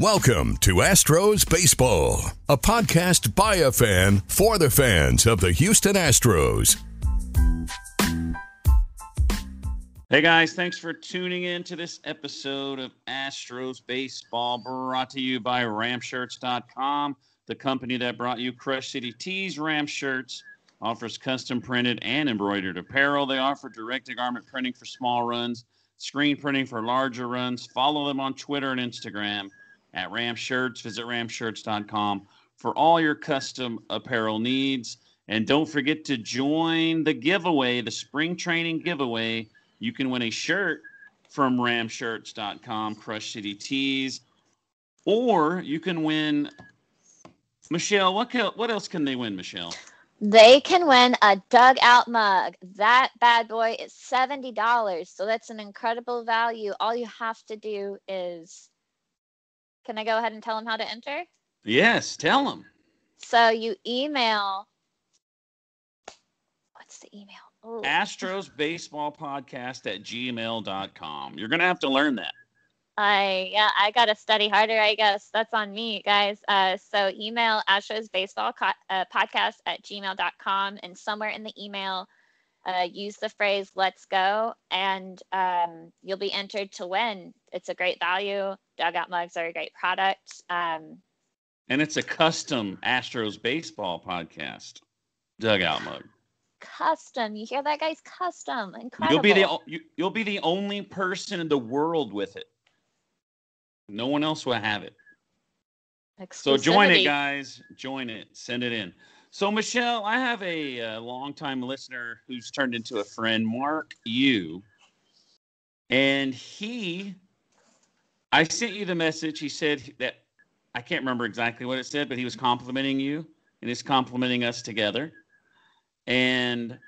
Welcome to Astros Baseball, a podcast by a fan for the fans of the Houston Astros. Hey guys, thanks for tuning in to this episode of Astros Baseball brought to you by ramshirts.com, the company that brought you Crush City Tees. Ram Shirts offers custom printed and embroidered apparel. They offer direct to garment printing for small runs, screen printing for larger runs. Follow them on Twitter and Instagram at Ram Shirts. Visit ramshirts.com for all your custom apparel needs. And don't forget to join the giveaway, the spring training giveaway. You can win a shirt from ramshirts.com, Crush City Tees, or you can win. Michelle, what, ca- what else can they win, Michelle? They can win a dugout mug. That bad boy is $70. So that's an incredible value. All you have to do is can I go ahead and tell them how to enter? Yes, tell them. So you email. What's the email? Oh, Astros Baseball Podcast at gmail.com. You're going to have to learn that. I yeah, I gotta study harder. I guess that's on me, guys. Uh, so email Astros Baseball co- uh, Podcast at gmail.com, and somewhere in the email, uh, use the phrase "Let's go," and um, you'll be entered to win. It's a great value. Dugout mugs are a great product. Um, And it's a custom Astros Baseball Podcast dugout mug. custom. You hear that, guys? Custom. Incredible. You'll be the you, you'll be the only person in the world with it. No one else will have it. So join it, guys. Join it. Send it in. So Michelle, I have a, uh longtime listener who's turned into a friend, Mark Yu, and he. I sent you the message. He said that I can't remember exactly what it said, but he was complimenting you and he's complimenting us together. And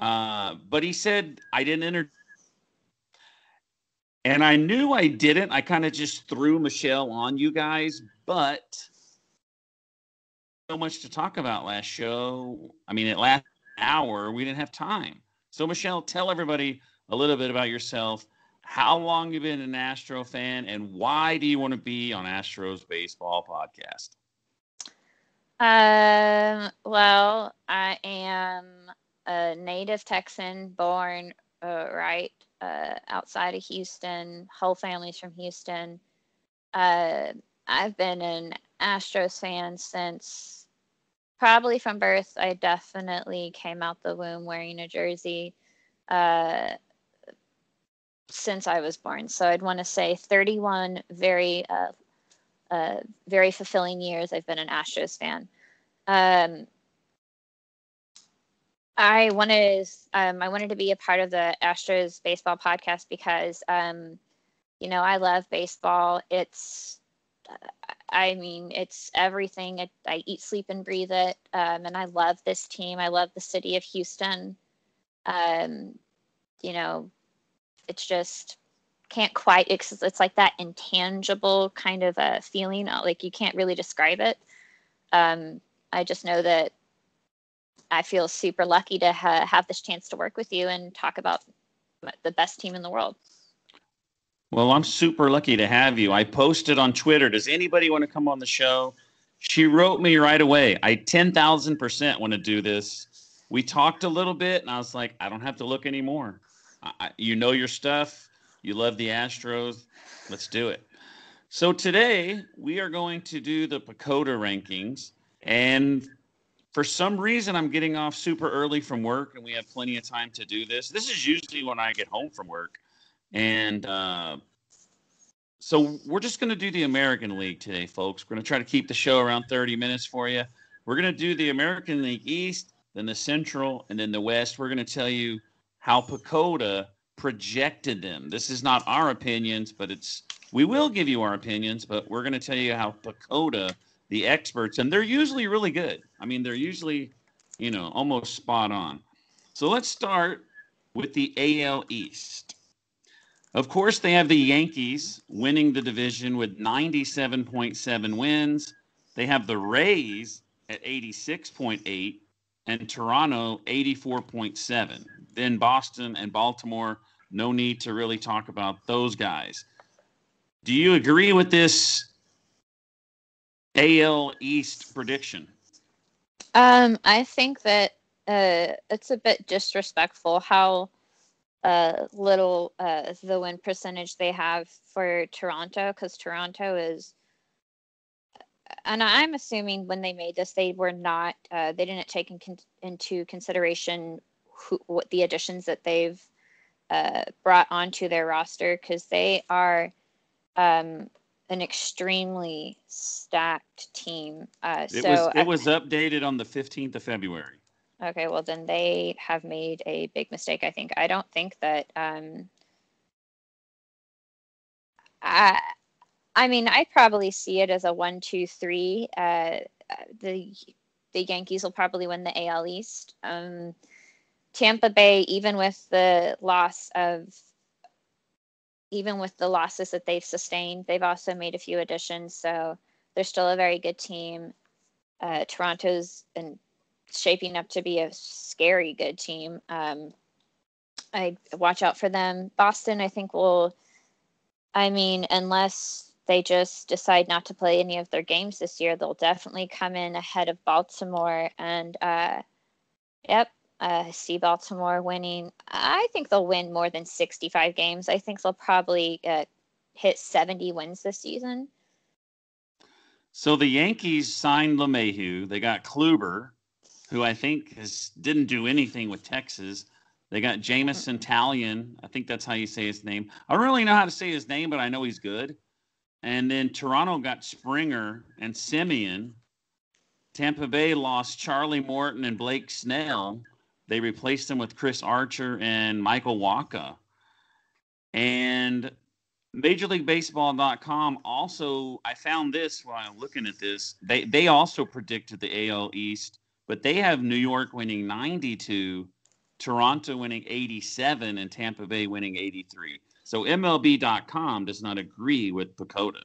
uh, but he said I didn't enter. And I knew I didn't. I kind of just threw Michelle on you guys, but much to talk about last show. I mean, at last hour, we didn't have time. So, Michelle, tell everybody a little bit about yourself. How long you been an Astro fan, and why do you want to be on Astros Baseball Podcast? Um, well, I am a native Texan, born uh, right uh, outside of Houston. Whole family's from Houston. Uh, I've been an Astros fan since probably from birth. I definitely came out the womb wearing a jersey uh, since I was born. So I'd want to say 31 very uh, uh, very fulfilling years I've been an Astros fan. Um, I wanted um, I wanted to be a part of the Astros baseball podcast because um, you know I love baseball. It's I mean it's everything. I, I eat, sleep, and breathe it, um, and I love this team. I love the city of Houston. Um, you know, it's just can't quite it's, it's like that intangible kind of a feeling uh, like you can't really describe it um, i just know that i feel super lucky to ha- have this chance to work with you and talk about the best team in the world Well, I'm super lucky to have you. I posted on Twitter. Does anybody want to come on the show? She wrote me right away. I 10,000% want to do this. We talked a little bit, and I was like, I don't have to look anymore. I, you know your stuff. You love the Astros. Let's do it. So today we are going to do the PECOTA rankings, and for some reason I'm getting off super early from work, and we have plenty of time to do this. This is usually when I get home from work, and uh, so we're just going to do the American League today, folks. We're going to try to keep the show around 30 minutes for you. We're going to do the American League East, then the Central, and then the West. We're going to tell you how PECOTA projected them. This is not our opinions, but it's we will give you our opinions, but we're going to tell you how PECOTA, the experts, and they're usually really good. I mean, they're usually, you know, almost spot on. So let's start with the AL East. Of course, they have the Yankees winning the division with 97.7 wins. They have the Rays at 86.8 and Toronto 84.7. Then Boston and Baltimore, no need to really talk about those guys. Do you agree with this AL East prediction? Um, I think that uh, it's a bit disrespectful how uh, little uh, the win percentage they have for Toronto because Toronto is, and I'm assuming when they made this, they were not, uh, they didn't take in con- into consideration who, what the additions that they've uh, brought onto their roster because they are um, an extremely stacked team. Uh, It so was it was updated on the 15th of February. Okay, well then they have made a big mistake. I think. I don't think that. Um, I, I mean, I probably see it as a one, two, three. Uh, the the Yankees will probably win the AL East. Um, Tampa Bay, even with the loss of, even with the losses that they've sustained, they've also made a few additions, so they're still a very good team. Uh, Toronto's and shaping up to be a scary good team. Um, I watch out for them. Boston, I think will. I mean, unless they just decide not to play any of their games this year, they'll definitely come in ahead of Baltimore. And uh, yep, uh, see Baltimore winning. I think they'll win more than 65 games. I think they'll probably uh, hit 70 wins this season. So the Yankees signed LeMahieu. They got Kluber, who I think has didn't do anything with Texas. They got Jameson Taillon. I think that's how you say his name. I don't really know how to say his name, but I know he's good. And then Toronto got Springer and Semien. Tampa Bay lost Charlie Morton and Blake Snell. They replaced them with Chris Archer and Michael Wacha. And Major League Baseball.com also, I found this while I'm looking at this. They they also predicted the AL East, but they have New York winning 92, Toronto winning 87, and Tampa Bay winning 83. So MLB.com does not agree with PECOTA.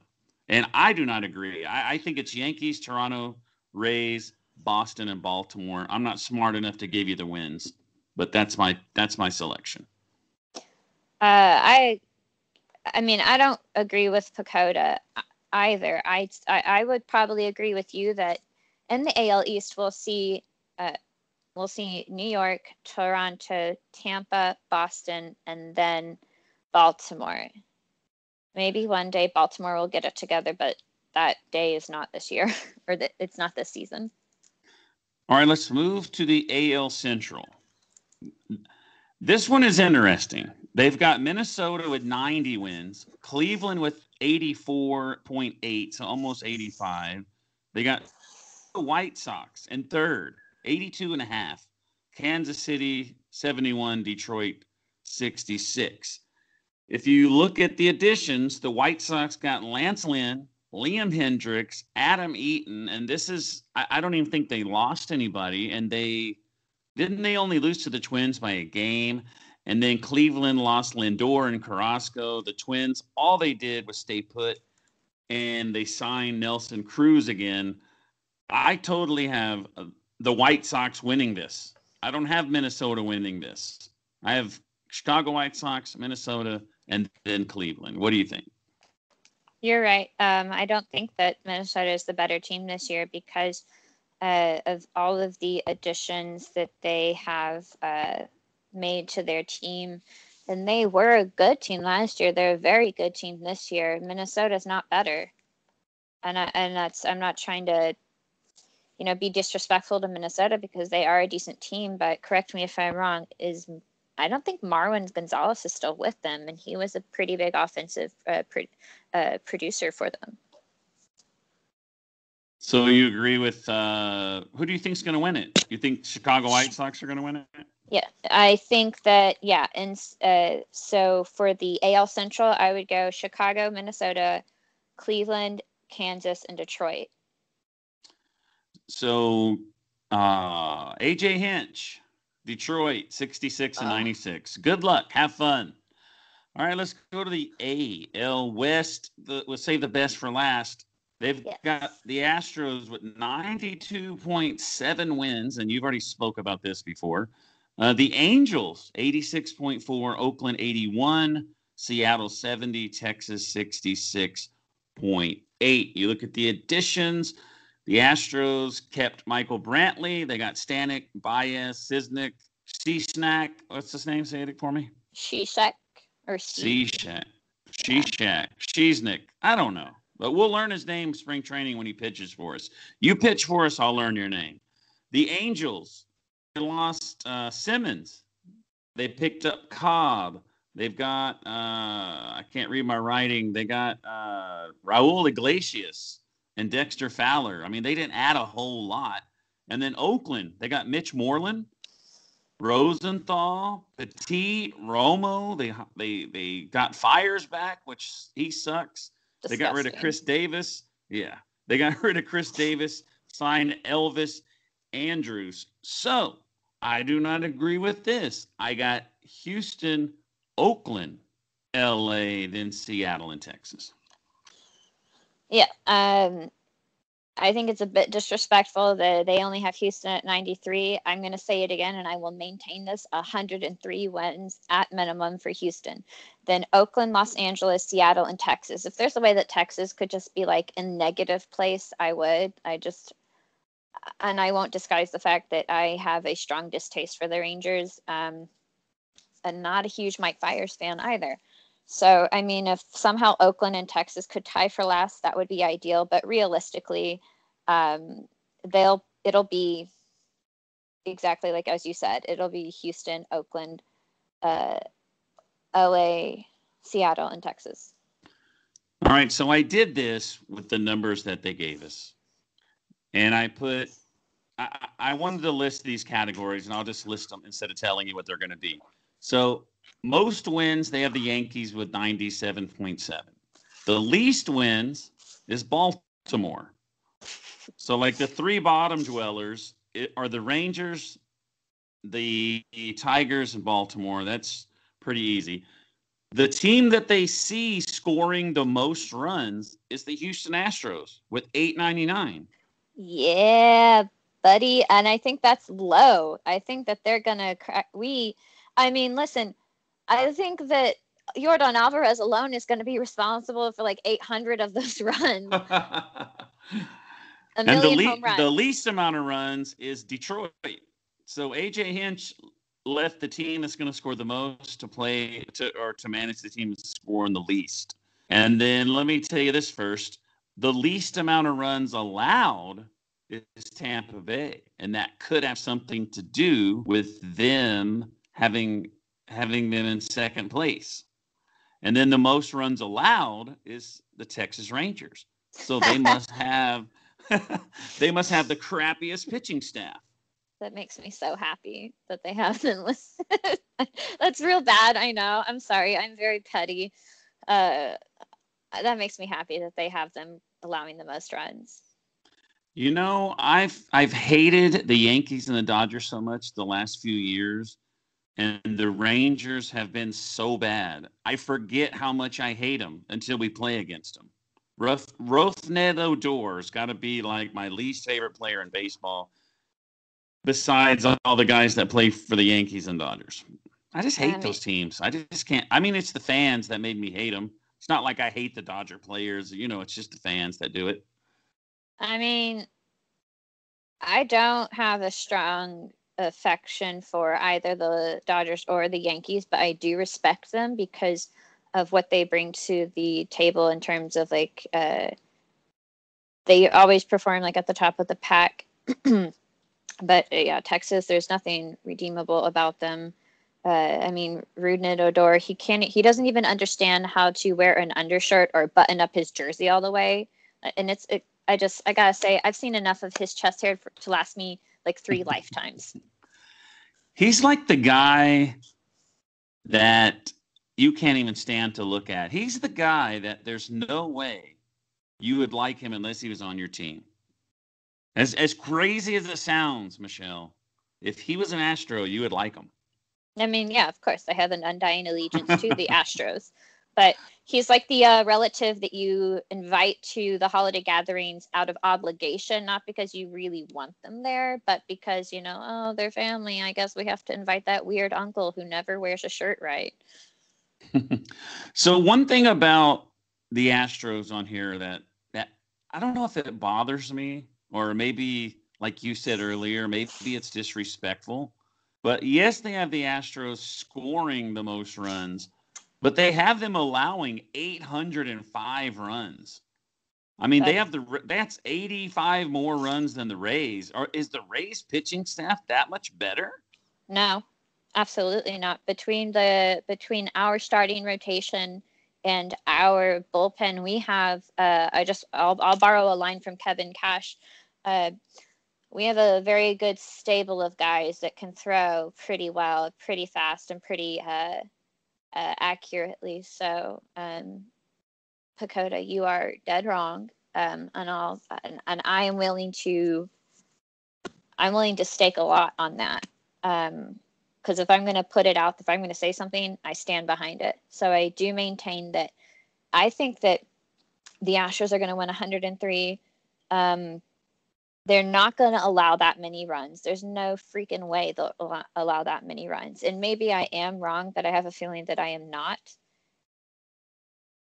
And I do not agree. I, I think it's Yankees, Toronto, Rays, Boston, and Baltimore. I'm not smart enough to give you the wins, but that's my that's my selection. Uh, I, I mean, I don't agree with PECOTA either. I, I, I would probably agree with you that in the AL East we'll see, uh, we'll see New York, Toronto, Tampa, Boston, and then Baltimore. Maybe one day Baltimore will get it together, but that day is not this year, or that it's not this season. All right, let's move to the AL Central. This one is interesting. They've got Minnesota with 90 wins, Cleveland with 84.8, so almost 85. They got the White Sox in third, 82 and a half. Kansas City 71, Detroit 66. If you look at the additions, the White Sox got Lance Lynn, Liam Hendriks, Adam Eaton, and this is I, I don't even think they lost anybody, and they didn't they only lose to the Twins by a game? And then Cleveland lost Lindor and Carrasco. The Twins, all they did was stay put, and they signed Nelson Cruz again. I totally have uh, the White Sox winning this. I don't have Minnesota winning this. I have Chicago White Sox, Minnesota, and then Cleveland. What do you think? You're right. Um, I don't think that Minnesota is the better team this year because uh, of all of the additions that they have uh, made to their team. And they were a good team last year. They're a very good team this year. Minnesota's not better. And I, and that's I'm not trying to, you know, be disrespectful to Minnesota because they are a decent team. But correct me if I'm wrong. Is I don't think Marwin Gonzalez is still with them, and he was a pretty big offensive uh, pro- uh, producer for them. So you agree with uh, who do you think is going to win it? You think Chicago White Sox are going to win it? Yeah, I think that yeah, and uh, so for the AL Central, I would go Chicago, Minnesota, Cleveland, Kansas, and Detroit. So uh, AJ Hinch, Detroit, 66 and uh. 96. Good luck. Have fun. All right, let's go to the AL West. The, we'll save the best for last. They've yes. got the Astros with 92.7 wins, and you've already spoke about this before. Uh, the Angels, 86.4, Oakland 81, Seattle 70, Texas 66.8. You look at the additions. The Astros kept Michael Brantley. They got Stanek, Baez, Cisnick, Cishak. What's his name? Say it for me. Cishak or Cishak. Cishak. Cishak. I don't know. But we'll learn his name spring training when he pitches for us. You pitch for us, I'll learn your name. The Angels they lost uh, Simmons. They picked up Cobb. They've got uh, I can't read my writing. They got uh, Raul Iglesias and Dexter Fowler. I mean, they didn't add a whole lot. And then Oakland, they got Mitch Moreland, Rosenthal, Petit, Romo. They they they got Fiers back, which he sucks. Disgusting. They got rid of Chris Davis. Yeah. They got rid of Chris Davis, signed Elvis Andrus. So I do not agree with this. I got Houston, Oakland, LA, then Seattle and Texas. Yeah. Um, I think it's a bit disrespectful that they only have Houston at 93. I'm going to say it again, and I will maintain this 103 wins at minimum for Houston. Then Oakland, Los Angeles, Seattle, and Texas. If there's a way that Texas could just be like a negative place, I would. I just, and I won't disguise the fact that I have a strong distaste for the Rangers. Um, and not a huge Mike Fiers fan either. So, I mean, if somehow Oakland and Texas could tie for last, that would be ideal. But realistically, um, they'll it'll be exactly like as you said. It'll be Houston, Oakland, uh, LA, Seattle, and Texas. All right. So I did this with the numbers that they gave us, and I put. I, I wanted to list these categories, and I'll just list them instead of telling you what they're going to be. So most wins, they have the Yankees with 97.7. The least wins is Baltimore. So, like the three bottom dwellers are the Rangers, the Tigers, and Baltimore. That's pretty easy. The team that they see scoring the most runs is the Houston Astros with 899. Yeah, buddy. And I think that's low. I think that they're going to crack. We, I mean, listen, I think that Yordan Alvarez alone is going to be responsible for like 800 of those runs. and the, le- the least amount of runs is Detroit. So AJ Hinch left the team that's going to score the most to play to or to manage the team that's scoring the least. And then let me tell you this first: the least amount of runs allowed is Tampa Bay, and that could have something to do with them having having them in second place. And then the most runs allowed is the Texas Rangers. So they must have they must have the crappiest pitching staff. That makes me so happy that they have them listed. That's real bad, I know. I'm sorry. I'm very petty. Uh, that makes me happy that they have them allowing the most runs. You know, I've I've hated the Yankees and the Dodgers so much the last few years and the Rangers have been so bad. I forget how much I hate them until we play against them. Ruth, Rougned Odor's got to be like my least favorite player in baseball, besides all the guys that play for the Yankees and Dodgers. I just hate I mean, those teams. I just can't. I mean, it's the fans that made me hate them. It's not like I hate the Dodger players. You know, it's just the fans that do it. I mean, I don't have a strong affection for either the Dodgers or the Yankees, but I do respect them because of what they bring to the table in terms of like uh, they always perform like at the top of the pack. but uh, yeah, Texas, there's nothing redeemable about them. Uh, I mean, Rougned Odor, he can't, he doesn't even understand how to wear an undershirt or button up his jersey all the way. And it's, it, I just, I gotta say, I've seen enough of his chest hair for, to last me like three lifetimes. he's like the guy that you can't even stand to look at. He's the guy that there's no way you would like him unless he was on your team. As as crazy as it sounds, Michelle, if he was an Astro, you would like him. I mean, yeah, of course, I have an undying allegiance to the Astros, but he's like the uh, relative that you invite to the holiday gatherings out of obligation, not because you really want them there, but because you know, oh, they're family. I guess we have to invite that weird uncle who never wears a shirt right. so one thing about the Astros on here that that I don't know if it bothers me or maybe like you said earlier, maybe it's disrespectful. But yes, they have the Astros scoring the most runs, but they have them allowing 805 runs. I mean, they have the that's 85 more runs than the Rays. Or is the Rays pitching staff that much better? No, absolutely not. Between the between our starting rotation and our bullpen, we have. Uh, I just I'll I'll borrow a line from Kevin Cash. Uh, we have a very good stable of guys that can throw pretty well, pretty fast, and pretty uh, uh, accurately. So, um, PECOTA, you are dead wrong, um, and I'll and, and, I am willing to. I'm willing to stake a lot on that. Um, because if I'm going to put it out, if I'm going to say something, I stand behind it. So I do maintain that I think that the Astros are going to win 103. Um, they're not going to allow that many runs. There's no freaking way they'll allow that many runs. And maybe I am wrong, but I have a feeling that I am not.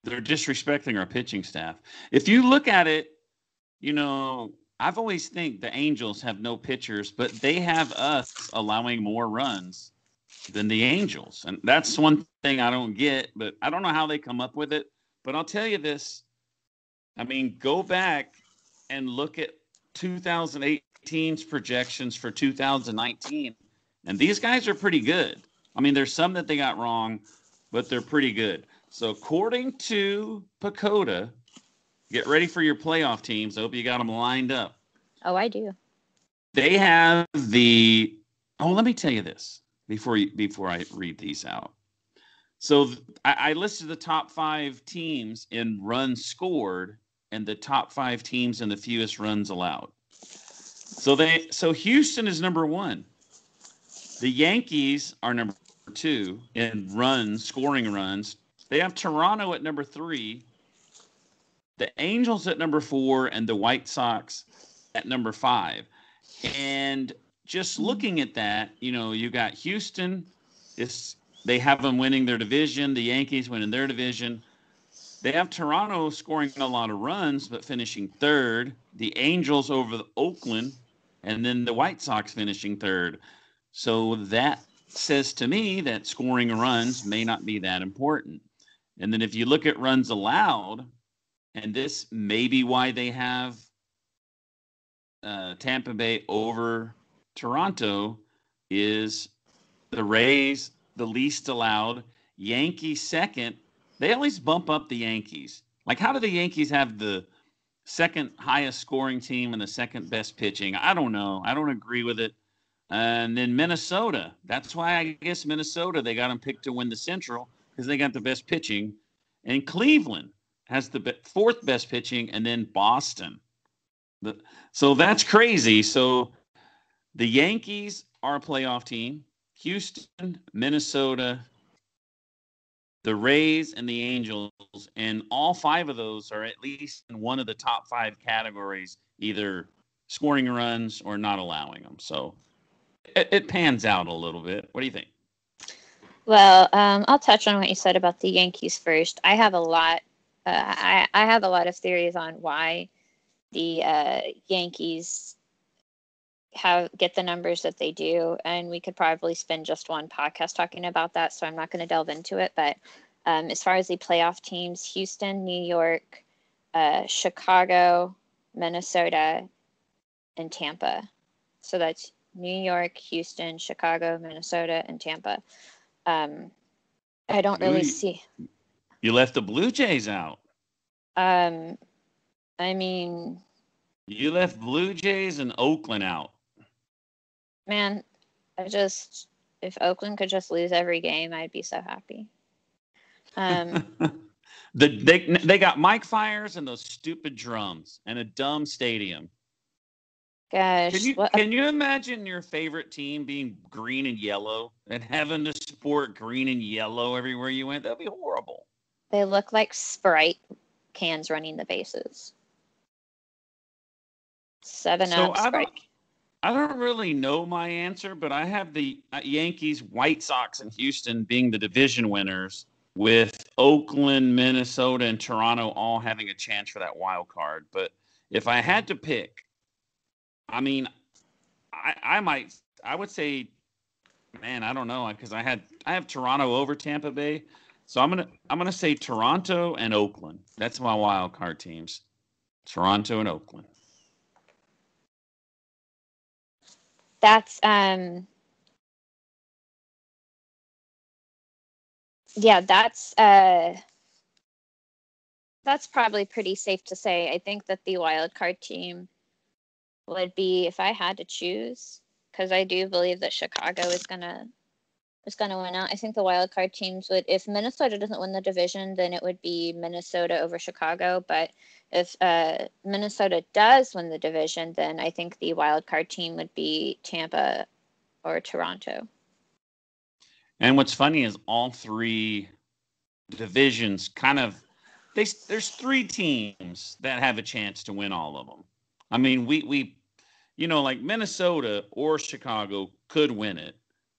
They're disrespecting our pitching staff. If you look at it, you know, I've always think the Angels have no pitchers, but they have us allowing more runs than the Angels. And that's one thing I don't get, but I don't know how they come up with it. But I'll tell you this. I mean, go back and look at 2018's projections for 2019, and these guys are pretty good. I mean, there's some that they got wrong, but they're pretty good. So, according to PECOTA, get ready for your playoff teams. I hope you got them lined up. Oh, I do. They have the. Oh, let me tell you this before you, before I read these out. So I, I listed the top five teams in runs scored and the top five teams and the fewest runs allowed. So they so Houston is number one. The Yankees are number two in runs, scoring runs. They have Toronto at number three, the Angels at number four, and the White Sox at number five. And just looking at that, you know, you got Houston. It's they have them winning their division. The Yankees winning their division. They have Toronto scoring a lot of runs, but finishing third. The Angels over the Oakland, and then the White Sox finishing third. So that says to me that scoring runs may not be that important. And then if you look at runs allowed, and this may be why they have uh, Tampa Bay over Toronto, is the Rays the least allowed, Yankees second, they always bump up the Yankees. Like, how do the Yankees have the second highest scoring team and the second best pitching? I don't know. I don't agree with it. And then Minnesota. That's why I guess Minnesota, they got them picked to win the Central because they got the best pitching. And Cleveland has the fourth best pitching, and then Boston. So that's crazy. So the Yankees are a playoff team. Houston, Minnesota, the Rays and the Angels, and all five of those are at least in one of the top five categories, either scoring runs or not allowing them. So it, it pans out a little bit. What do you think? Well, um, I'll touch on what you said about the Yankees first. I have a lot. Uh, I, I have a lot of theories on why the uh, Yankees have get the numbers that they do and we could probably spend just one podcast talking about that so i'm not going to delve into it but um, as far as the playoff teams houston new york uh, chicago minnesota and tampa. So that's new york houston chicago minnesota and tampa. Um, i don't really Ooh, see you left the blue jays out. Um i mean you left blue jays and oakland out man, I just if Oakland could just lose every game, I'd be so happy. Um, the they they got Mike Fiers and those stupid drums and a dumb stadium. gosh, Can you what- can you imagine your favorite team being green and yellow and having to sport green and yellow everywhere you went? That'd be horrible. they look like Sprite cans running the bases. Seven So up Sprite. I don't really know my answer, but I have the uh, Yankees, White Sox, and Houston being the division winners, with Oakland, Minnesota, and Toronto all having a chance for that wild card. But if I had to pick, I mean, I, I might, I would say, man, I don't know, because I had I have Toronto over Tampa Bay, so I'm gonna I'm gonna say Toronto and Oakland. That's my wild card teams, Toronto and Oakland. That's um yeah, that's uh that's probably pretty safe to say. I think that the wild card team would be if I had to choose, because I do believe that Chicago is gonna is gonna win out. I think the wild card teams would if Minnesota doesn't win the division, then it would be Minnesota over Chicago. But if uh, Minnesota does win the division, then I think the wild card team would be Tampa or Toronto. And what's funny is all three divisions kind of they there's three teams that have a chance to win all of them. I mean, we we you know like Minnesota or Chicago could win it.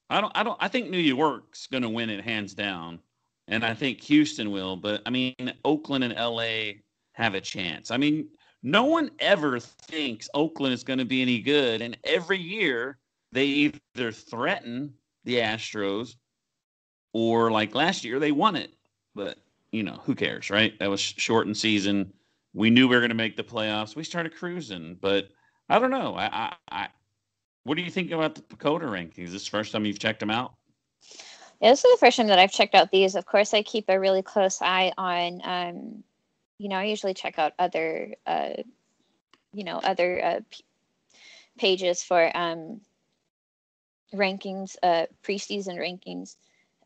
I don't I don't I think New York's going to win it hands down and I think Houston will, but I mean Oakland and LA have a chance. I mean, no one ever thinks Oakland is going to be any good and every year they either threaten the Astros or like last year they won it. But you know who cares right? That was shortened season. We knew we were going to make the playoffs. We started cruising but i don't know. I, I i what do you think about the PECOTA rankings? Is this the first time you've checked them out? Yeah, this is the first time that I've checked out these. Of course, I keep a really close eye on, um, you know, I usually check out other, uh, you know, other uh, p- pages for um, rankings, uh, preseason rankings.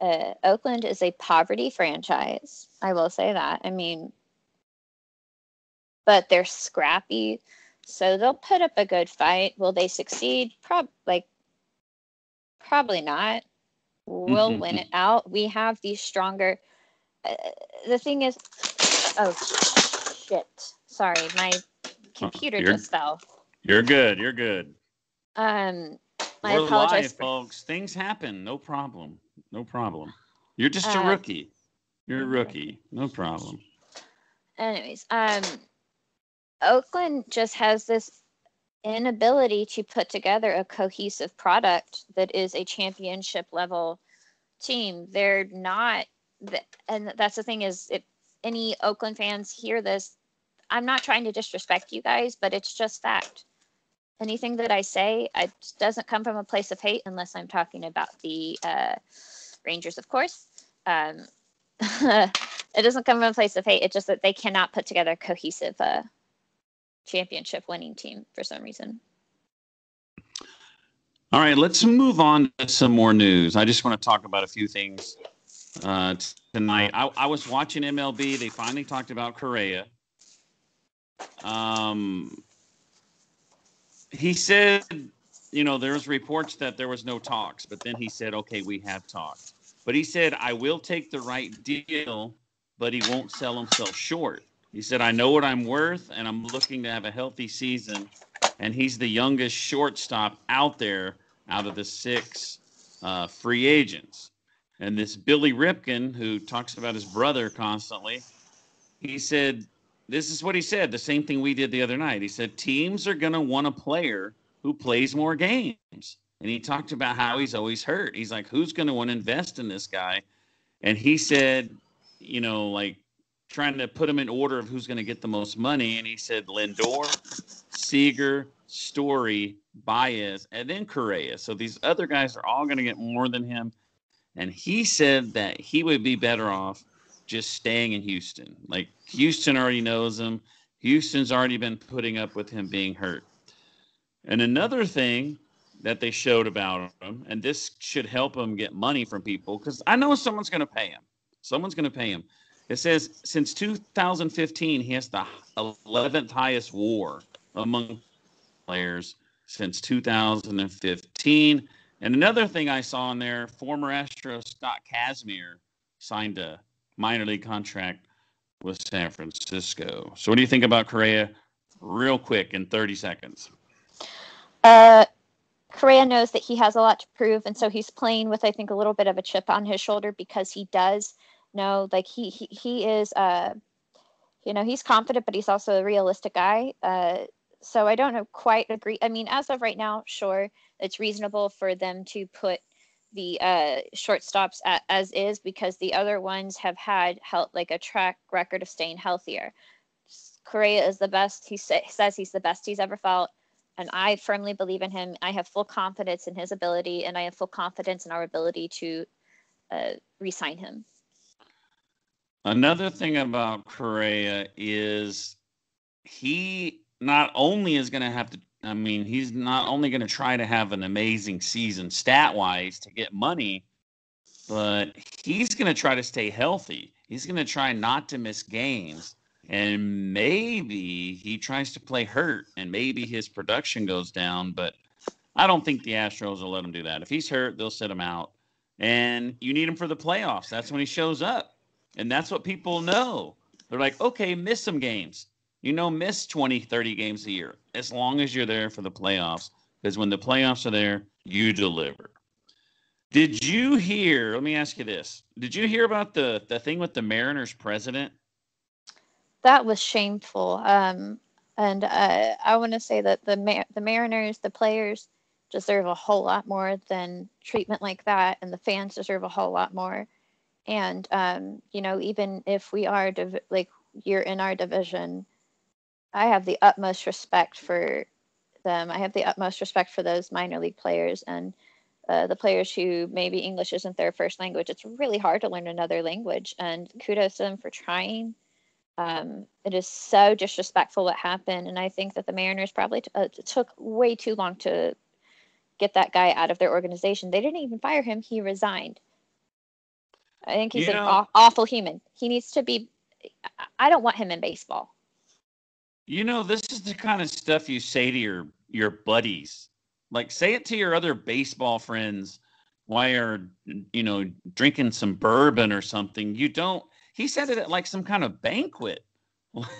Uh, Oakland is a poverty franchise. I will say that. I mean, but they're scrappy, so they'll put up a good fight. Will they succeed? Prob like probably not. We'll win it out. We have these stronger. Uh, the thing is, oh shit! Sorry, my computer you're- just fell. you're good you're good Um, I we're apologize. live for- folks things happen no problem no problem you're just a Uh, rookie you're a rookie no problem anyways, um, Oakland just has this inability to put together a cohesive product that is a championship level team. They're not, and that's the thing is, if any Oakland fans hear this, I'm not trying to disrespect you guys, but it's just fact. Anything that I say, it doesn't come from a place of hate unless I'm talking about the uh, Rangers, of course. Um, it doesn't come from a place of hate. It's just that they cannot put together a cohesive uh, championship winning team for some reason. All right, let's move on to some more news. I just want to talk about a few things uh, tonight. I, I was watching MLB. They finally talked about Correa. Um, he said, you know, there's reports that there was no talks, but then he said, okay, we have talked. But he said, I will take the right deal, but he won't sell himself short. He said, I know what I'm worth, and I'm looking to have a healthy season. And he's the youngest shortstop out there out of the six uh, free agents. And this Billy Ripken, who talks about his brother constantly, he said, This is what he said, the same thing we did the other night. He said, Teams are going to want a player who plays more games. And he talked about how he's always hurt. He's like, Who's going to want to invest in this guy? And he said, You know, like trying to put him in order of who's going to get the most money. And he said, Lindor, Seager, Story, Baez, and then Correa. So these other guys are all going to get more than him. And he said that he would be better off just staying in Houston. Like Houston already knows him. Houston's already been putting up with him being hurt. And another thing that they showed about him, and this should help him get money from people because I know someone's going to pay him. Someone's going to pay him. It says since 2015, he has the 11th highest WAR among players since 2015. And another thing I saw in there, former Astro Scott Kazmir signed a minor league contract with San Francisco. So, what do you think about Correa? Real quick in 30 seconds. Uh, Correa knows that he has a lot to prove, and so he's playing with, I think, a little bit of a chip on his shoulder because he does know, like he he, he is, uh, you know, he's confident, but he's also a realistic guy. Uh, so I don't know quite agree. I mean, as of right now, sure, it's reasonable for them to put the uh, shortstops at, as is because the other ones have had help like a track record of staying healthier. Correa is the best. He sa- says he's the best he's ever felt and I firmly believe in him. I have full confidence in his ability, and I have full confidence in our ability to uh, re-sign him. Another thing about Correa is he not only is going to have to. I mean, he's not only going to try to have an amazing season stat wise to get money, but he's going to try to stay healthy. He's going to try not to miss games and maybe he tries to play hurt and maybe his production goes down but i don't think the astros will let him do that. If he's hurt they'll sit him out. And you need him for the playoffs. That's when he shows up. And that's what people know. They're like okay miss some games you know miss 20 30 games a year as long as you're there for the playoffs because when the playoffs are there you deliver did you hear let me ask you this did you hear about the the thing with the mariners president that was shameful. Um, and uh, I want to say that the the Mariners, the players, deserve a whole lot more than treatment like that, and the fans deserve a whole lot more. And um, you know, even if we are div- like you're in our division, I have the utmost respect for them. I have the utmost respect for those minor league players and uh, the players who maybe English isn't their first language. It's really hard to learn another language, and kudos to them for trying um, it is so disrespectful what happened, and I think that the Mariners probably t- uh, took way too long to get that guy out of their organization. They didn't even fire him; he resigned. I think he's an aw- awful human. He needs to be. I don't want him in baseball. You know, this is the kind of stuff you say to your your buddies. Like, say it to your other baseball friends while you're, you know, drinking some bourbon or something. You don't he said it at like some kind of banquet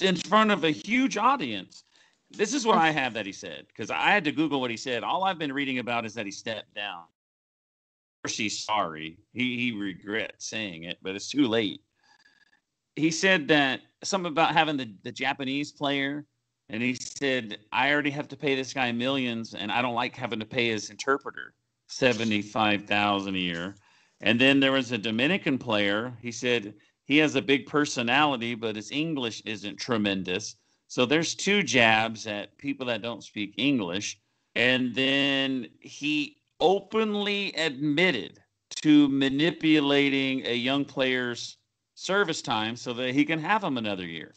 in front of a huge audience. This is what I have that he said because I had to Google what he said. All I've been reading about is that he stepped down. He's sorry. He he regrets saying it, but it's too late. He said that something about having the, the Japanese player, and he said, I already have to pay this guy millions, and I don't like having to pay his interpreter seventy five thousand a year. And then there was a Dominican player. He said he has a big personality, but his English isn't tremendous. So there's two jabs at people that don't speak English. And then he openly admitted to manipulating a young player's service time so that he can have him another year.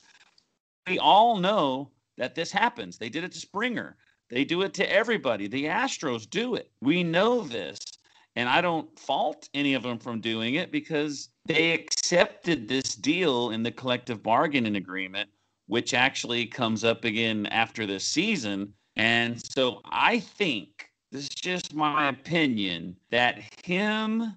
We all know that this happens. They did it to Springer. They do it to everybody. The Astros do it. We know this. And I don't fault any of them from doing it because they accepted this deal in the collective bargaining agreement, which actually comes up again after this season. And so I think this is just my opinion that him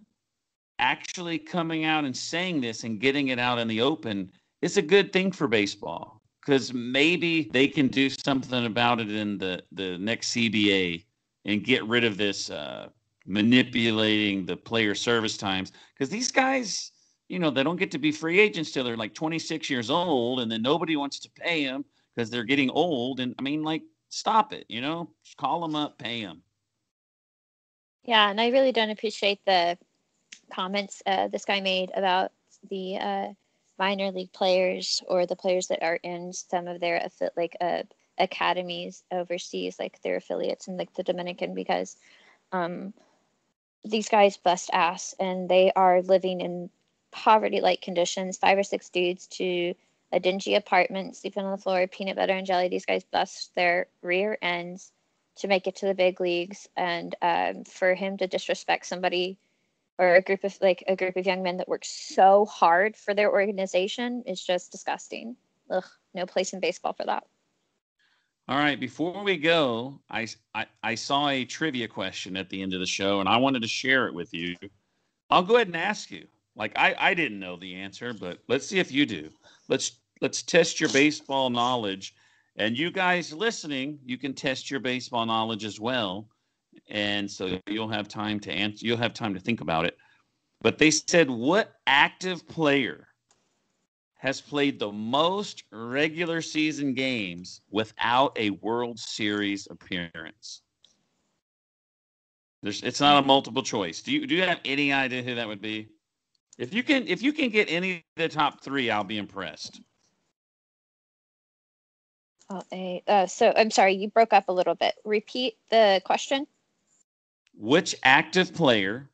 actually coming out and saying this and getting it out in the open is a good thing for baseball because maybe they can do something about it in the, the next CBA and get rid of this uh, manipulating the player service times because these guys, you know, they don't get to be free agents till they're like 26 years old, and then nobody wants to pay them because they're getting old. And I mean, like, stop it, you know, just call them up, pay them. Yeah, and I really don't appreciate the comments uh, this guy made about the uh, minor league players or the players that are in some of their like uh, academies overseas, like their affiliates in like the Dominican, because um, these guys bust ass and they are living in poverty like conditions. Five or six dudes to a dingy apartment sleeping on the floor peanut butter and jelly. These guys bust their rear ends to make it to the big leagues, and um, for him to disrespect somebody or a group of like a group of young men that work so hard for their organization is just disgusting. Ugh, no place in baseball for that. All right, before we go, I, I, I saw a trivia question at the end of the show, and I wanted to share it with you. I'll go ahead and ask you. Like I, I didn't know the answer, but let's see if you do. Let's let's test your baseball knowledge, and you guys listening, you can test your baseball knowledge as well and so you'll have time to answer. You'll have time to think about it. But they said, what active player has played the most regular season games without a World Series appearance? There's, it's not a multiple choice. Do you do you have any idea who that would be? If you can if you can get any of the top three, I'll be impressed. Uh, so I'm sorry, you broke up a little bit. Repeat the question. Which active player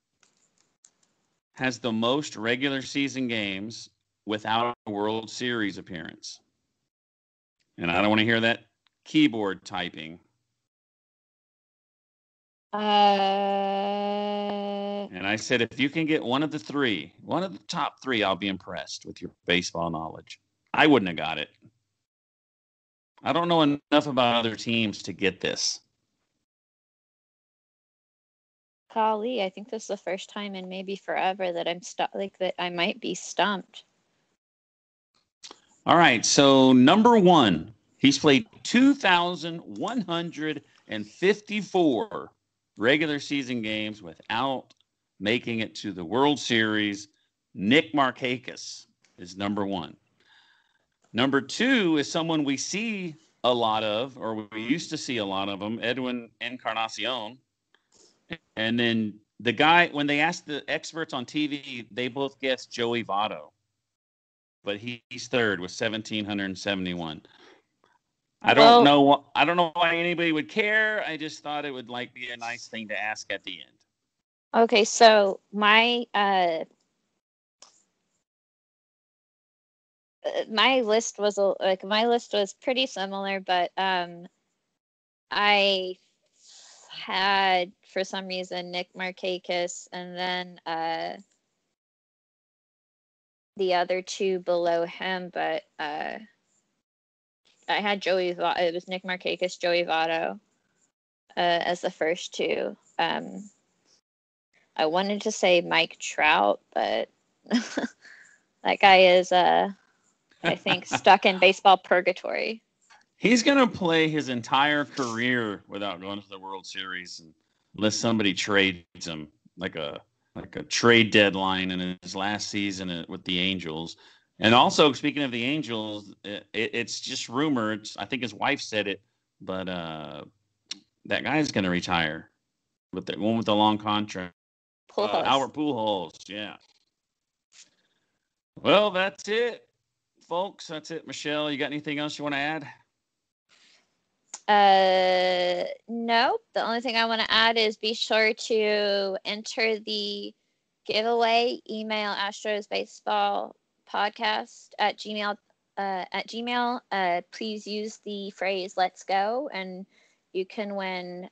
has the most regular season games without a World Series appearance? And I don't want to hear that keyboard typing. Uh, and I said, if you can get one of the three, one of the top three, I'll be impressed with your baseball knowledge. I wouldn't have got it. I don't know enough about other teams to get this. Golly, I think this is the first time in maybe forever that I'm stuck, like that I might be stumped. All right. So, number one, he's played 2,154 regular season games without making it to the World Series. Nick Markakis is number one. Number two is someone we see a lot of, or we used to see a lot of them, Edwin Encarnacion. And then the guy, when they asked the experts on TV, they both guessed Joey Votto, but he, he's third with 1,771. I don't well, know. I don't know why anybody would care. I just thought it would like be a nice thing to ask at the end. Okay, so my uh, uh my list was like my list was pretty similar, but um, I had for some reason Nick Markakis and then uh, the other two below him, but uh, I had Joey. It was Nick Markakis, Joey Votto uh, as the first two. Um, I wanted to say Mike Trout, but that guy is, uh, I think, stuck in baseball purgatory. He's going to play his entire career without going to the World Series unless somebody trades him like a like a trade deadline in his last season with the Angels. And also, speaking of the Angels, it, it's just rumored. I think his wife said it, but uh, that guy's going to retire with the one with the long contract. Uh, Albert Pujols, yeah. Well, that's it, folks. That's it. Michelle, you got anything else you want to add? Uh, no. The only thing I want to add is be sure to enter the giveaway. Email Astros Baseball Podcast at Gmail. Uh, at Gmail, uh, please use the phrase "Let's go," and you can win,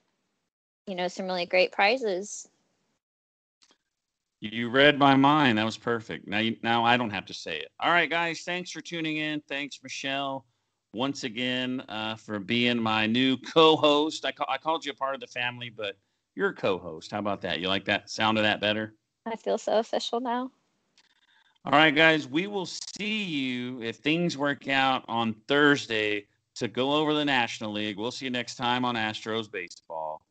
you know, some really great prizes. You read my mind. That was perfect. Now, you, now I don't have to say it. All right, guys. Thanks for tuning in. Thanks, Michelle once again uh, for being my new co-host. I, ca- I called you a part of the family, but you're a co-host. How about that? You like that sound of that better? I feel so official now. All right, guys. We will see you if things work out on Thursday to go over the National League. We'll see you next time on Astros Baseball.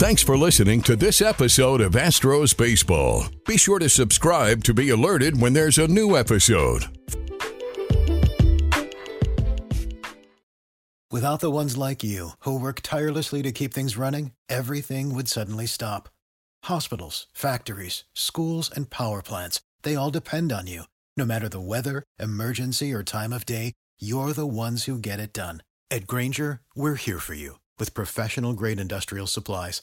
Thanks for listening to this episode of Astros Baseball. Be sure to subscribe to be alerted when there's a new episode. Without the ones like you, who work tirelessly to keep things running, everything would suddenly stop. Hospitals, factories, schools, and power plants, they all depend on you. No matter the weather, emergency, or time of day, you're the ones who get it done. At Grainger, we're here for you with professional grade industrial supplies.